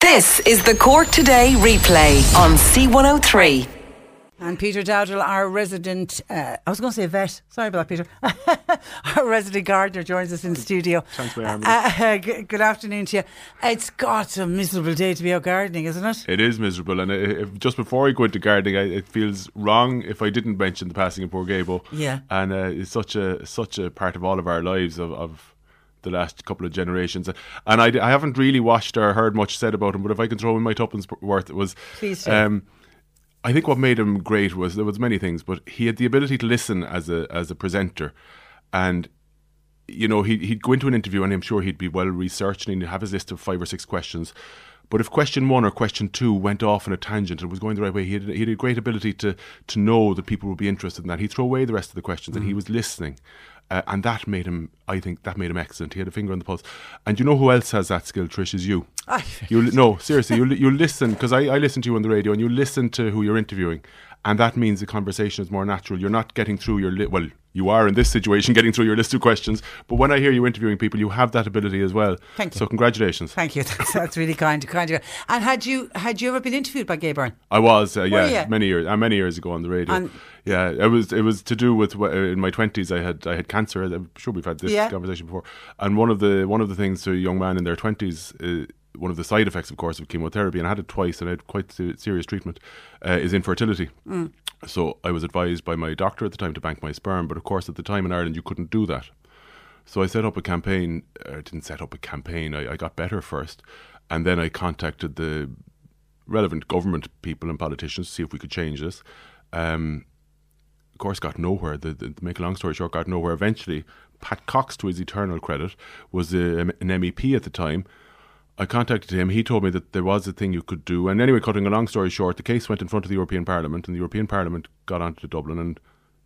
This is the Cork Today replay on C103. And Peter Dowdall, our resident, uh, I was going to say vet, sorry about that, Peter. our resident gardener joins us in the studio. Thanks, my army. Uh, g- good afternoon to you. It's got a miserable day to be out gardening, isn't it? It is miserable, and uh, if, just before I go into gardening, I, it feels wrong if I didn't mention the passing of poor Gaybo. Yeah. and uh, it's such a such a part of all of our lives of, of the last couple of generations. And I, I haven't really watched or heard much said about him, but if I can throw in my tuppence worth, it was. Please do. Um, I think what made him great was there was many things, but he had the ability to listen as a as a presenter, and you know he he'd go into an interview and I'm sure he'd be well researched and he'd have his list of five or six questions. But if question one or question two went off on a tangent and was going the right way, he had, he had a great ability to to know that people would be interested in that. He'd throw away the rest of the questions and he was listening. Uh, and that made him, I think, that made him excellent. He had a finger on the pulse. And you know who else has that skill, Trish, is you. You no, seriously, you you listen because I, I listen to you on the radio and you listen to who you're interviewing, and that means the conversation is more natural. You're not getting through your li- well, you are in this situation getting through your list of questions, but when I hear you interviewing people, you have that ability as well. Thank you. So congratulations. Thank you. That's, that's really kind, kind of you. And had you had you ever been interviewed by Gay Byrne? I was, uh, yeah, many years, uh, many years ago on the radio. And- yeah, it was it was to do with uh, in my twenties. I had I had cancer. I'm sure we've had this Yeah. conversation before. And one of the one of the things to a young man in their twenties, uh, one of the side effects, of course, of chemotherapy, and I had it twice, and I had quite serious treatment, uh, is infertility. Mm. So I was advised by my doctor at the time to bank my sperm, but of course at the time in Ireland you couldn't do that. So I set up a campaign. uh, I didn't set up a campaign. I, I got better first, and then I contacted the relevant government people and politicians to see if we could change this. Um, of course, got nowhere. The, the, to make a long story short, got nowhere. Eventually, Pat Cox, to his eternal credit, was a, an MEP at the time. I contacted him. He told me that there was a thing you could do. And anyway, cutting a long story short, the case went in front of the European Parliament, and the European Parliament got onto Dublin, and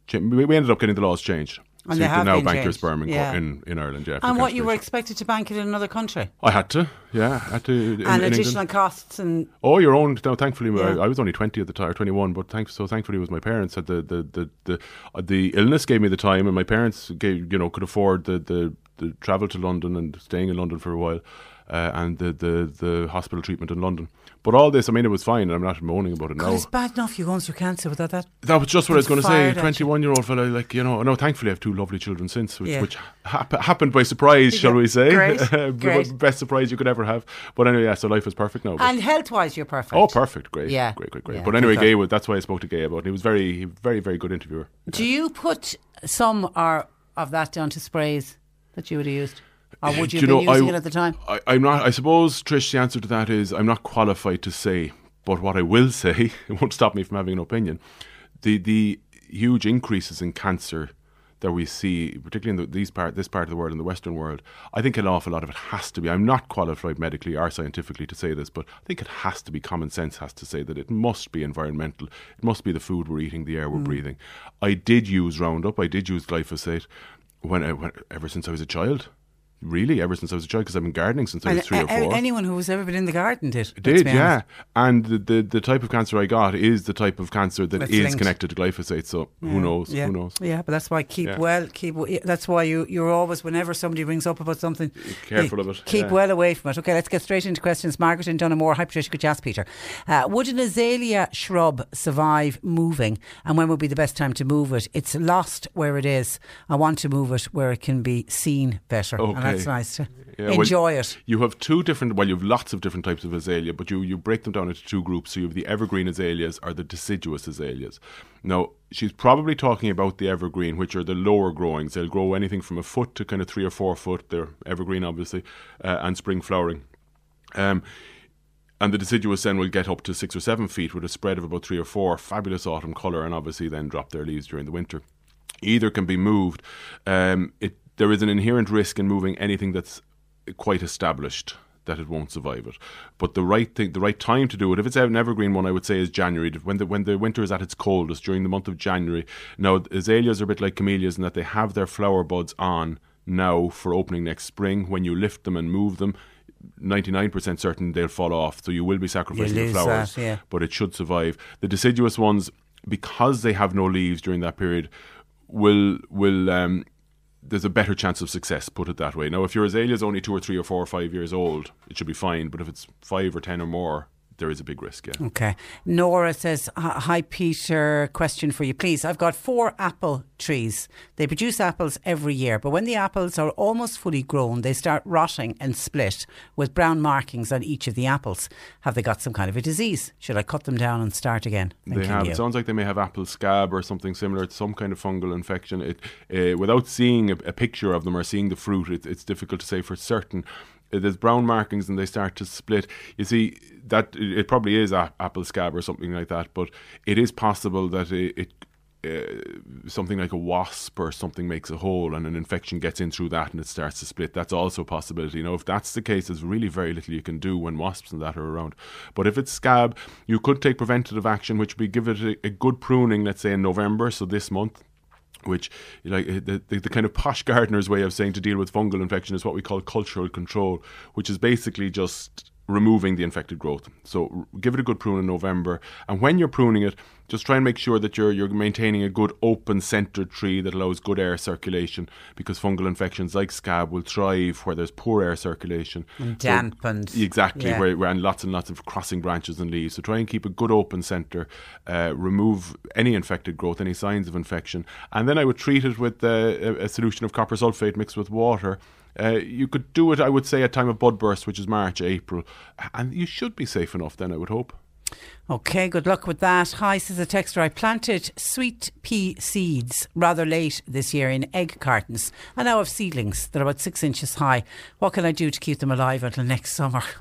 cha- we ended up getting the laws changed. And so they you can now been bank your sperm in, Yeah. in, in Ireland. Yeah, And what you were expected to bank it in another country? I had to, yeah, I had to. in- and additional costs and Oh, your own. No, thankfully, Yeah. I, I was only twenty at the time, or twenty-one. But thanks, so thankfully, it was my parents had the the the the, uh, the illness gave me the time, and my parents gave you know could afford the the, the travel to London and staying in London for a while, uh, and the, the the hospital treatment in London. But all this, I mean, it was fine, I'm not moaning about it now. it's bad enough you going through cancer without that. That was just what I was going to say. fired. Twenty-one-year-old fella, like you know. No, thankfully, I have two lovely children since, which, Yeah. which hap- happened by surprise, shall we say? Great, great. Best surprise you could ever have. But anyway, yeah. So life is perfect now. And health wise, you're perfect. Oh, perfect! Great, Yeah. great, great, great. Yeah, but anyway, Gay, that's why I spoke to Gay about. it. He was very, very, very good interviewer. Do you put some or of that down to sprays that you would have used? Or would you Do have been using I, it at the time? I, I'm not. I suppose Trish, the answer to that is I'm not qualified to say. But what I will say, it won't stop me from having an opinion. The the huge increases in cancer that we see, particularly in the, these part, this part of the world, in the Western world, I think an awful lot of it has to be. I'm not qualified medically or scientifically to say this, but I think it has to be. Common sense has to say that it must be environmental. It must be the food we're eating, the air we're mm. breathing. I did use Roundup. I did use glyphosate when, I, when ever since I was a child. Really, ever since I was a child, because I've been gardening since I was And three or a- a- four. anyone who has ever been in the garden did. Did yeah, and the, the the type of cancer I got is the type of cancer that That's is linked. connected to glyphosate. So Yeah, who knows? Yeah. Who knows? Yeah, but that's why keep Yeah. well, keep. That's why you you're always whenever somebody rings up about something, Careful of it, Keep well away from it. Okay, let's get straight into questions. Margaret in Dunamore. Hi, Patricia. Could you ask Peter? Uh, would an azalea shrub survive moving, and when would be the best time to move it? It's lost where it is. I want to move it where it can be seen better. And Okay. That's nice. To Yeah, well, enjoy it. You have two different, well, you have lots of different types of azalea, but you, you break them down into two groups. So you have the evergreen azaleas or the deciduous azaleas. Now, she's probably talking about the evergreen, which are the lower growings. They'll grow anything from a foot to kind of three or four foot. They're evergreen, obviously, uh, and spring flowering. Um, and the deciduous then will get up to six or seven feet with a spread of about three or four. Fabulous autumn colour, and obviously then drop their leaves during the winter. Either can be moved. Um, it, there is an inherent risk in moving anything that's quite established that it won't survive it. But the right thing, the right time to do it, if it's an evergreen one, I would say is January, when the when the winter is at its coldest during the month of January. Now azaleas are a bit like camellias in that they have their flower buds on now for opening next spring. When you lift them and move them, 99% certain they'll fall off, so you will be sacrificing the flowers. that, yeah. But it should survive. The deciduous ones, because they have no leaves during that period, will will um, there's a better chance of success. Put it that way. Now, if your azalea is only two or three or four or five years old, it should be fine. But if it's five or ten or more, there is a big risk. Yeah. Okay. Nora says, Hi, Peter. Question for you, please. I've got four apple trees. They produce apples every year, but when the apples are almost fully grown, they start rotting and split with brown markings on each of the apples. Have they got some kind of a disease? Should I cut them down and start again? They have. you. It sounds like they may have apple scab or something similar. It's some kind of fungal infection. It, uh, without seeing a, a picture of them or seeing the fruit, it, it's difficult to say for certain. Uh, There's brown markings and they start to split. You see, that it probably is a, apple scab or something like that, but it is possible that it. it uh, something like a wasp or something makes a hole and an infection gets in through that and it starts to split. That's also a possibility. You know, if that's the case, there's really very little you can do when wasps and that are around. But if it's scab, you could take preventative action, which would be give it a, a good pruning, let's say in November, so this month which like uh, the, the, the kind of posh gardener's way of saying to deal with fungal infection is what we call cultural control, which is basically just removing the infected growth. So give it a good prune in November, and when you're pruning it, just try and make sure that you're you're maintaining a good open centered tree that allows good air circulation, because fungal infections like scab will thrive where there's poor air circulation. And So- dampened. exactly, Yeah. where, where and lots and lots of crossing branches and leaves. So try and keep a good open centre, uh, remove any infected growth, any signs of infection, and then I would treat it with uh, a, a solution of copper sulfate mixed with water. Uh, you could do it, I would say, at time of bud burst, which is March, April, and you should be safe enough then. I would hope. Okay, good luck with that. Hi, says a texter. I planted sweet pea seeds rather late this year in egg cartons. I now have seedlings that are about six inches high. What can I do to keep them alive until next summer?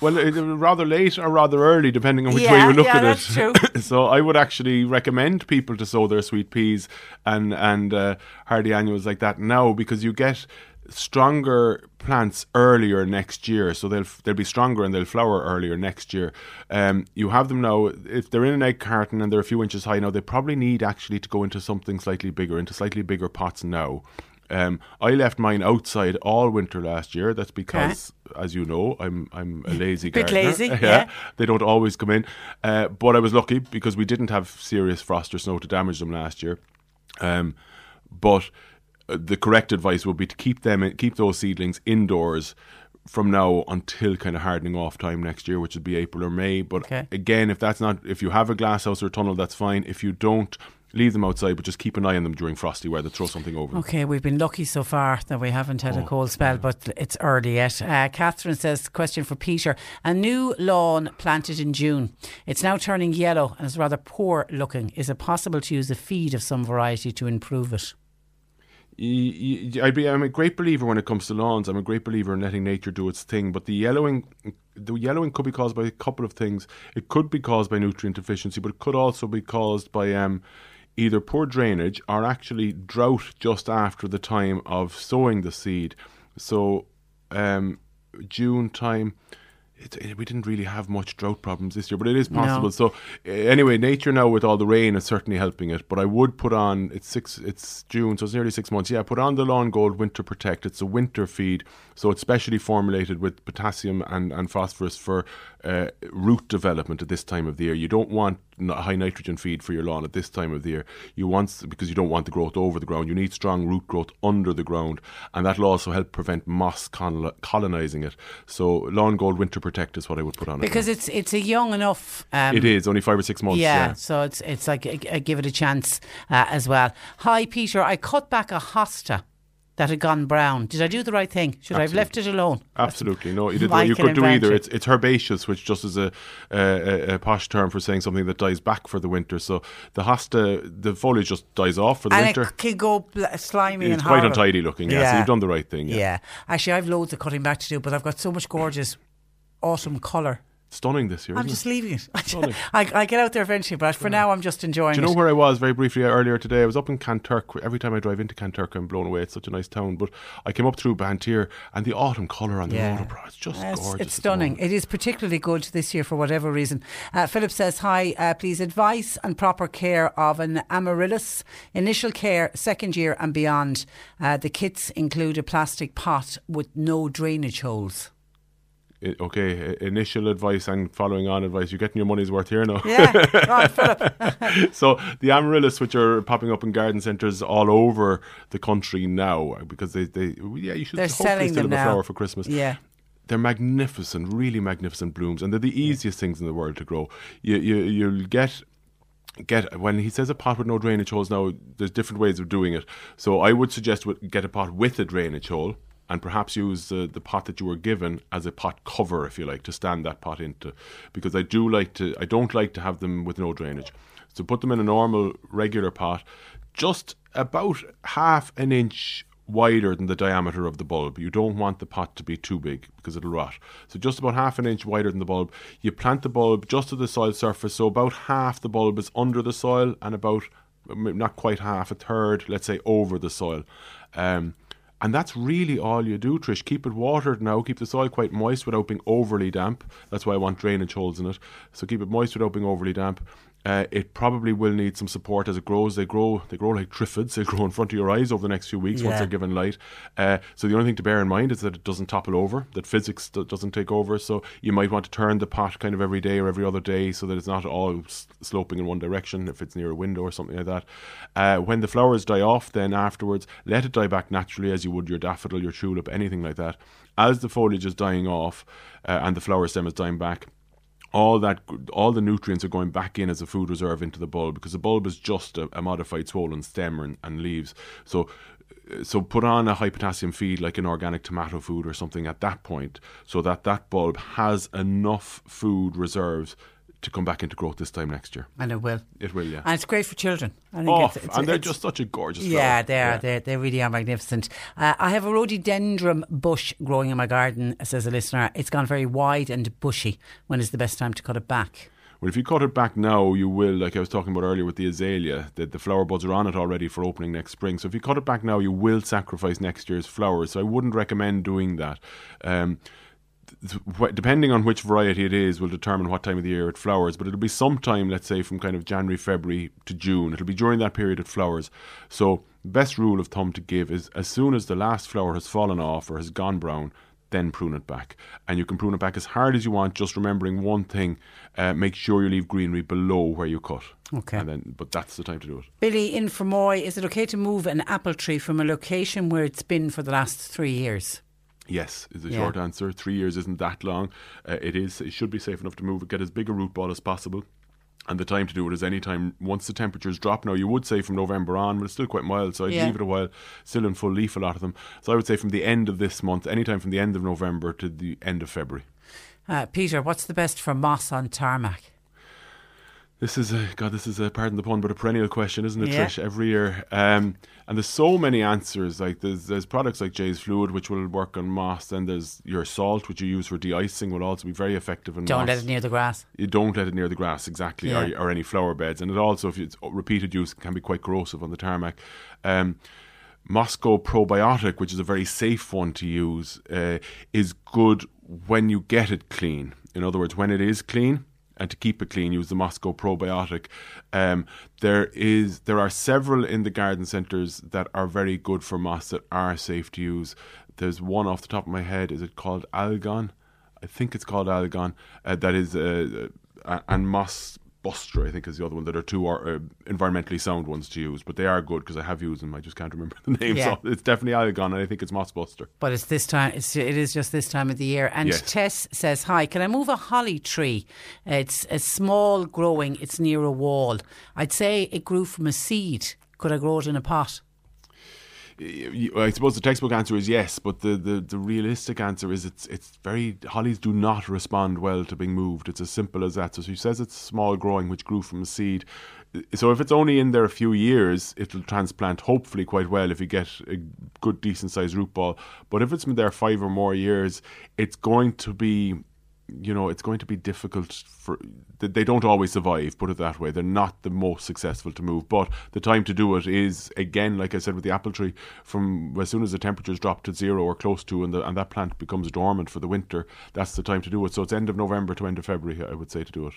Well, rather late or rather early, depending on which way you look yeah, at that's it. true. so I would actually recommend people to sow their sweet peas and and uh, hardy annuals like that now because you get stronger plants earlier next year so they'll they'll be stronger and they'll flower earlier next year um, you have them now if they're in an egg carton and they're a few inches high now they probably need actually to go into something slightly bigger into slightly bigger pots now um, I left mine outside all winter last year. That's because, as you know, I'm I'm a lazy Bit gardener. lazy, yeah. They don't always come in. Uh, but I was lucky because we didn't have serious frost or snow to damage them last year. Um, but the correct advice would be to keep them, keep those seedlings indoors from now until kind of hardening off time next year, which would be April or May. But Okay. again, if that's not, if you have a glass house or tunnel, that's fine. If you don't, leave them outside, but just keep an eye on them during frosty weather. Throw something over them. Okay, we've been lucky so far that we haven't had a Oh, cold spell, but it's early yet. Uh, Catherine says, question for Peter. A new lawn planted in June. It's now turning yellow and is rather poor looking. Is it possible to use a feed of some variety to improve it? I'd be, I'm a great believer when it comes to lawns. I'm a great believer in letting nature do its thing. But the yellowing, the yellowing could be caused by a couple of things. It could be caused by nutrient deficiency, but it could also be caused by um, either poor drainage or actually drought just after the time of sowing the seed. So um, June time. It, it, we didn't really have much drought problems this year, but it is possible. No. So uh, anyway, nature now with all the rain is certainly helping it. But I would put on it's six, it's June, so it's nearly six months. Yeah, put on the Lawn Gold Winter Protect. It's a winter feed, so it's specially formulated with potassium and, and phosphorus for uh, root development at this time of the year. You don't want high nitrogen feed for your lawn at this time of the year. You want because you don't want the growth over the ground. You need strong root growth under the ground, and that'll also help prevent moss colonizing it. So Lawn Gold Winter Protect is what I would put on Because it. it's it's a young enough. Um, it is only five or six months. Yeah, yeah. so it's it's like uh, uh, give it a chance uh, as well. Hi, Peter. I cut back a hosta that had gone brown. Did I do the right thing? Should I have left it alone? Absolutely, no. You did what you could do either. It's it's herbaceous, which just is a, a, a, posh term for saying something that dies back for the winter. So the hosta, the foliage just dies off for the and winter. it can go slimy and It's quite horrible. untidy looking. Yeah, so you've done the right thing. Yeah. Yeah. Actually, I've loads of cutting back to do, but I've got so much gorgeous autumn colour. Stunning this year. I'm just it? leaving it. Stunning. I, I get out there eventually, but for now, I'm just enjoying Do you know it. where I was very briefly earlier today? I was up in Kanturk. Every time I drive into Kanturk, I'm blown away. It's such a nice town. But I came up through Banteer, and the autumn colour on the Yeah. road, abroad, it's just Yes, gorgeous. It's stunning. It is particularly good this year for whatever reason. Uh, Philip says, Hi, uh, please advice and proper care of an amaryllis. Initial care, second year and beyond. Uh, the kits include a plastic pot with no drainage holes. I- okay, initial advice and following on advice. You're getting your money's worth here now. Yeah, right, Philip. so the amaryllis, which are popping up in garden centres all over the country now, because they, they yeah, you should They're hopefully still them have a flower for Christmas. Yeah. They're magnificent, really magnificent blooms, and they're the easiest things in the world to grow. You you you'll get get when he says a pot with no drainage holes. Now there's different ways of doing it. So I would suggest get a pot with a drainage hole. And perhaps use the, the pot that you were given as a pot cover, if you like, to stand that pot into, because I do like to. I don't like to have them with no drainage. So put them in a normal, regular pot, just about half an inch wider than the diameter of the bulb. You don't want the pot to be too big because it'll rot. So just about half an inch wider than the bulb. You plant the bulb just to the soil surface, so about half the bulb is under the soil and about not quite half, a third, let's say, over the soil. Um, and that's really all you do, Trish. Keep it watered now. Keep the soil quite moist without being overly damp. That's why I want drainage holes in it. So keep it moist without being overly damp. Uh, it probably will need some support as it grows. They grow, they grow like triffids. They grow in front of your eyes over the next few weeks once they're given light. Uh, so the only thing to bear in mind is that it doesn't topple over. That physics do- doesn't take over. So you might want to turn the pot kind of every day or every other day so that it's not all s- sloping in one direction if it's near a window or something like that. Uh, when the flowers die off, then afterwards let it die back naturally as you would your daffodil, your tulip, anything like that. As the foliage is dying off uh, and the flower stem is dying back, all that all the nutrients are going back in as a food reserve into the bulb because the bulb is just a, a modified swollen stem and, and leaves. So so put on a high potassium feed like an organic tomato food or something at that point so that that bulb has enough food reserves to come back into growth this time next year And it will. it will yeah And it's great for children. I think oh, it's, it's, and they're it's- just such a gorgeous Yeah, flower. they are. They, they really are magnificent. Uh, I have a rhododendron bush growing in my garden, says a listener. It's gone very wide and bushy. When is the best time to cut it back? Well, if you cut it back now, you will, like I was talking about earlier with the azalea, that the flower buds are on it already for opening next spring. So if you cut it back now, you will sacrifice next year's flowers. So I wouldn't recommend doing that. Um, depending on which variety it is, will determine what time of the year it flowers. But it'll be sometime, let's say, from kind of January, February to June. It'll be during that period it flowers. So best rule of thumb to give is as soon as the last flower has fallen off or has gone brown, then prune it back. And you can prune it back as hard as you want, just remembering one thing uh, make sure you leave greenery below where you cut. Okay. And then, but that's the time to do it. Billy in Fermoy, is it okay to move an apple tree from a location where it's been for the last three years? Yes, is the Yeah. short answer. Three years isn't that long. Uh, it is. It should be safe enough to move it. Get as big a root ball as possible. And the time to do it is any time once the temperatures drop. Now, you would say from November on, but it's still quite mild, so I'd Yeah. leave it a while. Still in full leaf, a lot of them. So I would say from the end of this month, anytime from the end of November to the end of February. Uh, Peter, what's the best for moss on tarmac? This is a God. This is a pardon the pun, but a perennial question, isn't it, Yeah. Trish? Every year, um, and there's so many answers. Like there's there's products like Jeyes Fluid, which will work on moss. Then there's your salt, which you use for de-icing, will also be very effective in Don't moss. let it near the grass. You don't let it near the grass, exactly, Yeah. or, or any flower beds. And it also, if it's repeated use, can be quite corrosive on the tarmac. Um, Moscow probiotic, which is a very safe one to use, uh, is good when you get it clean. In other words, when it is clean, and to keep it clean, use the Moscow probiotic. Um, there is there are several in the garden centres that are very good for moss that are safe to use. There's one off the top of my head. Is it called Algon? I think it's called Algon. Uh, that is uh, uh, and Moss Buster. I think is the other one. That are two are, uh, environmentally sound ones to use, but they are good because I have used them. I just can't remember the name. Yeah. So it's definitely Algon, and I think it's Moss Buster. But it's this time. It's, it is just this time of the year. And Yes. Tess says, "Hi, can I move a holly tree? It's a small growing. It's near a wall. I'd say it grew from a seed. Could I grow it in a pot? I suppose the textbook answer is yes, but the, the, the realistic answer is it's it's very hollies do not respond well to being moved. It's as simple as that. So she says it's small growing, which grew from a seed. So if it's only in there a few years, it'll transplant hopefully quite well if you get a good decent sized root ball. But if it's been there five or more years, it's going to be you know, it's going to be difficult for. They don't always survive, put it that way. They're not the most successful to move, but the time to do it is again, like I said with the apple tree, from as soon as the temperatures drop to zero or close to, and the, and that plant becomes dormant for the winter. That's the time to do it. So it's end of November to end of February, I would say, to do it.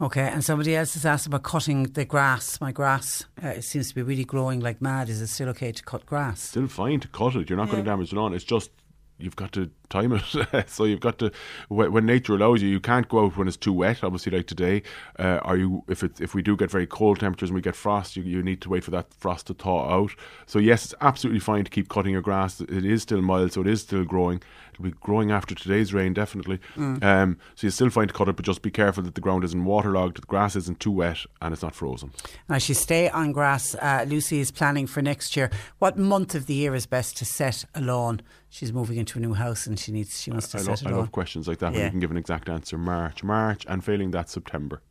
Okay, and somebody else has asked about cutting the grass. My grass uh, it seems to be really growing like mad. Is it still okay to cut grass? Still fine to cut it. You're not yeah. going to damage the lawn. It's just you've got to time it. so you've got to when nature allows you, you can't go out when it's too wet. Obviously, like today, uh, are you if it if we do get very cold temperatures and we get frost, you, you need to wait for that frost to thaw out. So yes, it's absolutely fine to keep cutting your grass. It is still mild, so it is still growing. It'll be growing after today's rain, definitely. Mm. Um, so you still fine to cut it, but just be careful that the ground isn't waterlogged, the grass isn't too wet, and it's not frozen. Now, she stay on grass. Uh, Lucy is planning for next year. What month of the year is best to set a lawn? She's moving into a new house and she needs she wants to I set love, it I love questions like that yeah. you can give an exact answer. March, March, and failing that September.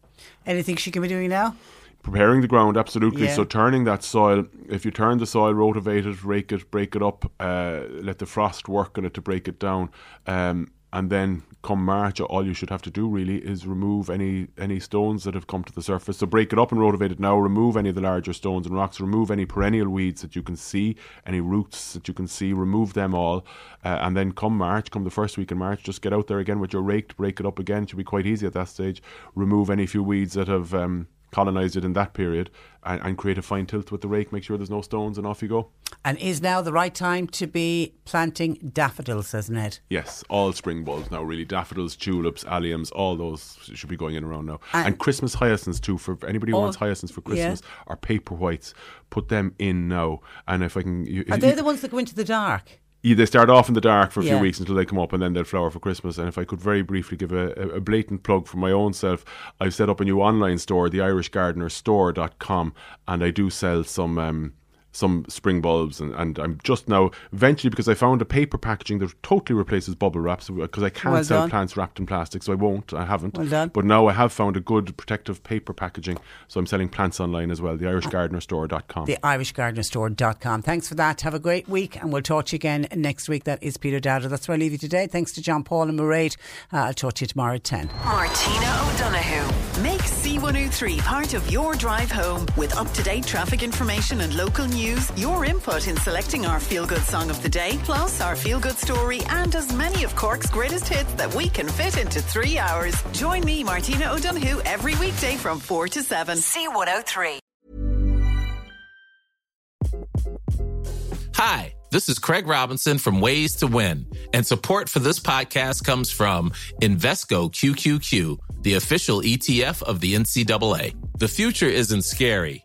Anything she can be doing now? preparing the ground absolutely Yeah. so turning that soil if you turn the soil rotivate it rake it break it up uh, let the frost work on it to break it down um, and then come March all you should have to do really is remove any any stones that have come to the surface. So break it up and rotivate it now. Remove any of the larger stones and rocks. Remove any perennial weeds that you can see any roots that you can see. Remove them all. Uh, and then come March come the first week in March just get out there again with your rake break it up again. It should be quite easy at that stage. Remove any few weeds that have um, colonise it in that period and, and, create a fine tilth with the rake, make sure there's no stones, and off you go. And is now the right time to be planting daffodils, says Ned? Yes, all spring bulbs now, really. Daffodils, tulips, alliums, all those should be going in around now. And, and Christmas hyacinths too, for anybody who oh, wants hyacinths for Christmas, yeah. or paper whites, put them in now. And if I can. You, Are they the ones that go into the dark? They start off in the dark for a yeah. few weeks until they come up and then they'll flower for Christmas. And if I could very briefly give a, a blatant plug for my own self, I've set up a new online store, the irishgardenerstore.com, and I do sell some. Um, some spring bulbs, and, and I'm just now eventually because I found a paper packaging that totally replaces bubble wraps because I can't well sell done. plants wrapped in plastic, so I won't. I haven't. Well done. But now I have found a good protective paper packaging, so I'm selling plants online as well. The IrishGardenerStore.com. The IrishGardenerStore.com. Thanks for that. Have a great week, and we'll talk to you again next week. That is Peter Dowdall. That's where I leave you today. Thanks to John Paul and Mairead. Uh, I'll talk to you tomorrow at ten. Martina O'Donoghue. Make C103 part of your drive home with up to date traffic information and local news. Your input input in selecting our feel good song of the day, plus our feel good story, and as many of Cork's greatest hits that we can fit into three hours. Join me, Martina O'Donoghue, every weekday from 4 to 7. C103. Hi, this is Craig Robinson from Ways to Win, and support for this podcast comes from Invesco QQQ, the official ETF of the NCAA. The future isn't scary.